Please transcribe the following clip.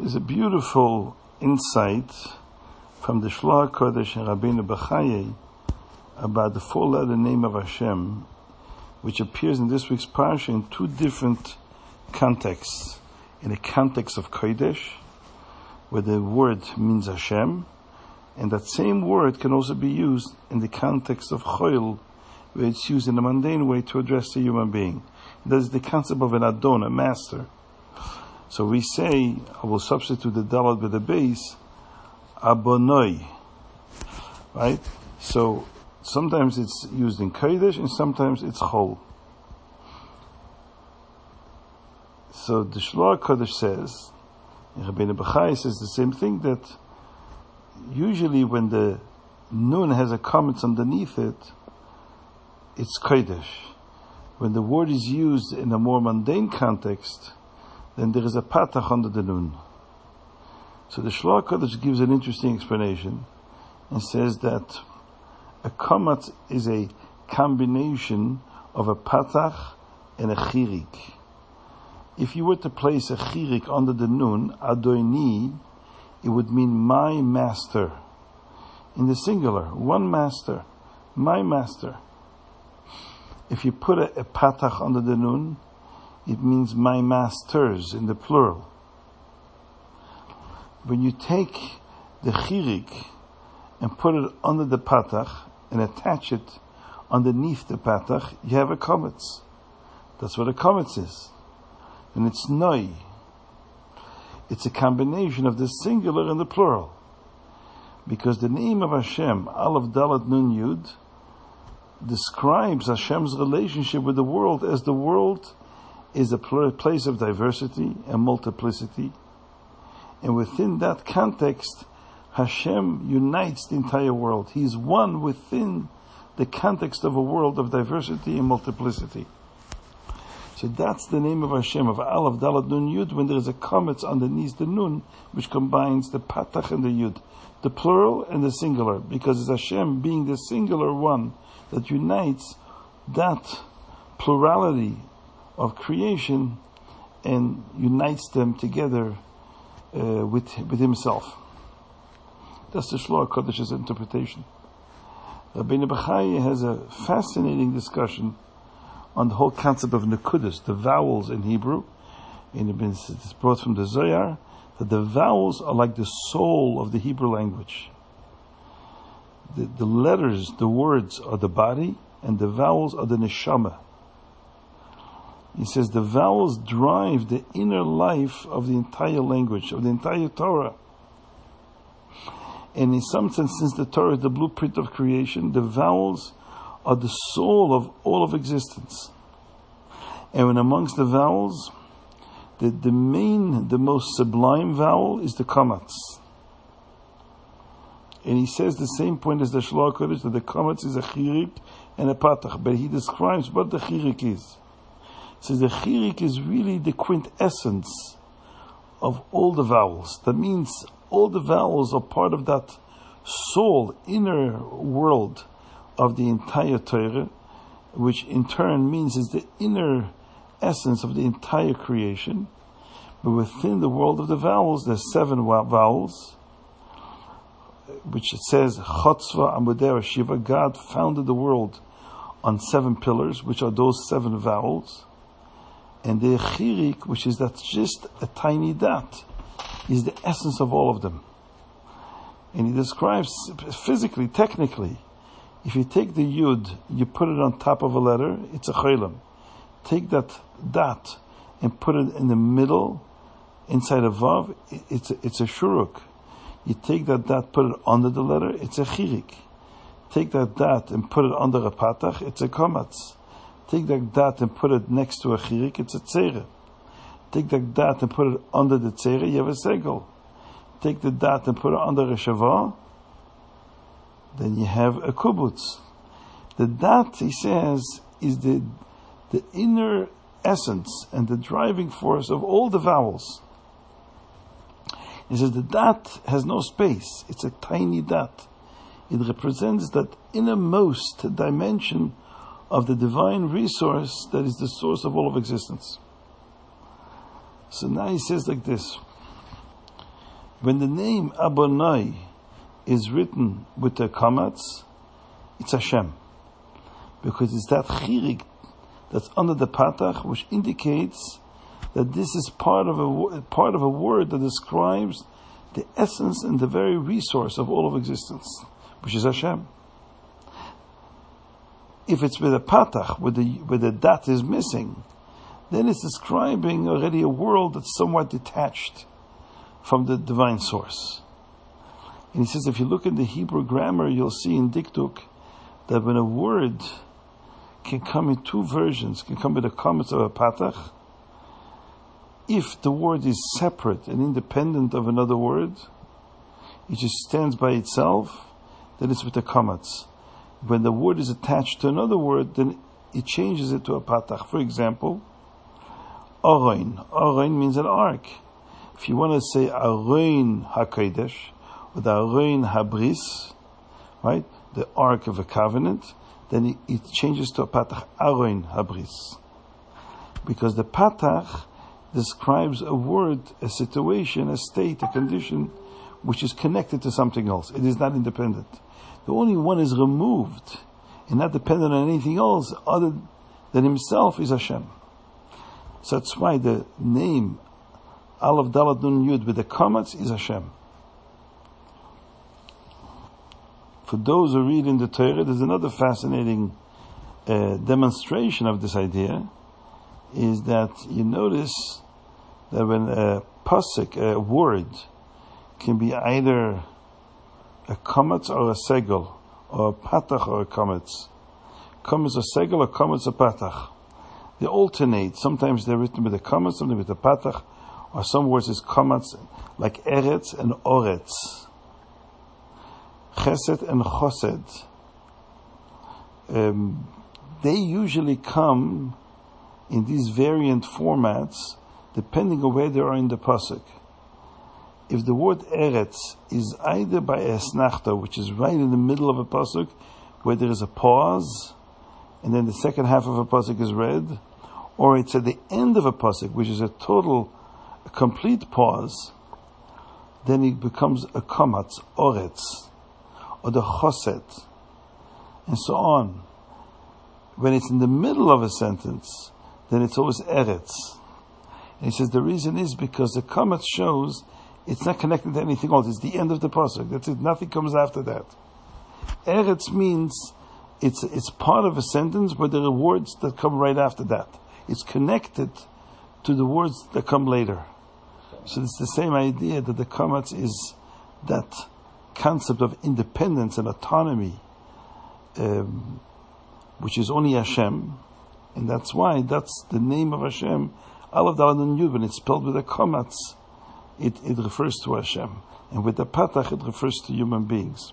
There's a beautiful insight from the Shloah Kodesh and Rabbeinu Bechaye about the four-letter name of Hashem, which appears in this week's parsha in two different contexts. In a context of Kodesh, where the word means Hashem, and that same word can also be used in the context of Choil, where it's used in a mundane way to address a human being. That is the concept of an Adon, a master. So we say, I will substitute the dalat with the base, abonoi. Right? So sometimes it's used in Kodesh and sometimes it's Chol. So the Shloah Kodesh says, Rabbeinu Bachai says the same thing that usually when the Nun has a kometz underneath it, it's Kodesh. When the word is used in a more mundane context, then there is a patach under the nun. So the Shloah Kodesh gives an interesting explanation and says that a kamatz is a combination of a patach and a chirik. If you were to place a chirik under the nun, adoni, it would mean my master. In the singular, one master, my master. If you put a, a patach under the nun, it means my masters in the plural. When you take the chirik and put it under the patach and attach it underneath the patach, you have a kometz. That's what a kometz is. And it's noi. It's a combination of the singular and the plural. Because the name of Hashem, Aleph Dalat Nun Yud, describes Hashem's relationship with the world as the world is a place of diversity and multiplicity. And within that context, Hashem unites the entire world. He is one within the context of a world of diversity and multiplicity. So that's the name of Hashem, of Aleph, Dalet, Nun, Yud, when there is a kometz underneath the Nun, which combines the Patach and the Yud, the plural and the singular, because it's Hashem being the singular one that unites that plurality of creation and unites them together uh, with, with himself. That's the Shloah Kodesh's interpretation. Rabbeinu Bachai has a fascinating discussion on the whole concept of Nekudas, the vowels in Hebrew. And it's brought from the Zohar that the vowels are like the soul of the Hebrew language. The, the letters, the words are the body, and the vowels are the neshama. He says the vowels drive the inner life of the entire language, of the entire Torah. And in some sense, since the Torah is the blueprint of creation, the vowels are the soul of all of existence. And when amongst the vowels, the, the main, the most sublime vowel is the kamatz. And he says the same point as the Shloah Kodesh, that the kamatz is a chirik and a patach, but he describes what the chirik is says the chirik is really the quintessence of all the vowels. That means all the vowels are part of that soul, inner world of the entire Torah, which in turn means is the inner essence of the entire creation. But within the world of the vowels, there's seven vowels, which it says, Chotzva Amudeha Shiva, God founded the world on seven pillars, which are those seven vowels. And the chirik, which is that just a tiny dot, is the essence of all of them. And he describes physically, technically, if you take the yud, you put it on top of a letter, it's a chaylam. Take that dot and put it in the middle, inside a vav, it's a, it's a shuruk. You take that dot, put it under the letter, it's a chirik. Take that dot and put it under a patach, it's a komatz. Take that dot and put it next to a chirik, it's a tzera. Take that dot and put it under the tzera, you have a segel. Take the dot and put it under a shavah, then you have a kubutz. The dot, he says, is the, the inner essence and the driving force of all the vowels. He says the dot has no space. It's a tiny dot. It represents that innermost dimension of the divine resource that is the source of all of existence. So now he says like this When the name Abonai is written with the kamatz, it's Hashem. Because it's that chirik that's under the patach which indicates that this is part of a, part of a word that describes the essence and the very resource of all of existence, which is Hashem. If it's with a patach, where the, where the dat is missing, then it's describing already a world that's somewhat detached from the divine source. And he says, if you look in the Hebrew grammar, you'll see in Dikduk that when a word can come in two versions, can come with the kometz of a patach, if the word is separate and independent of another word, it just stands by itself, then it's with the kometz. When the word is attached to another word, then it changes it to a patach. For example, Aroin. Aroin means an ark. If you want to say Aroin HaKodesh, or the Aroin HaBris, right, the ark of a covenant, then it, it changes to a patach, Aroin HaBris. Because the patach describes a word, a situation, a state, a condition, which is connected to something else. It is not independent. The only one is removed and not dependent on anything else other than himself is Hashem. So that's why the name Aleph Dalet Nun Yud with the kometz is Hashem. For those who read in the Torah, there's another fascinating uh, demonstration of this idea. Is that you notice that when a pasuk, a word, can be either a kometz or a segel, or a patach or a kometz. Kometz or segel or kometz or patach. They alternate. Sometimes they're written with a kometz, sometimes with a patach, or some words is kometz, like eretz and oretz. Chesed and chosed. Um, they usually come in these variant formats depending on where they are in the pasuk. If the word eretz is either by esnachta, which is right in the middle of a pasuk, where there is a pause, and then the second half of a pasuk is read, or it's at the end of a pasuk, which is a total, a complete pause, then it becomes a kamatz, oretz, or the chosed, and so on. When it's in the middle of a sentence, then it's always eretz. And he says the reason is because the kamatz shows it's not connected to anything else. It's the end of the pasuk. That's it. Nothing comes after that. Eretz means it's it's part of a sentence, but there are words that come right after that. It's connected to the words that come later. So it's the same idea that the kamatz is that concept of independence and autonomy, um, which is only Hashem, and that's why that's the name of Hashem. Aleph Dalet Yud when it's spelled with a kamatz, it, it refers to Hashem, and with the patach it refers to human beings.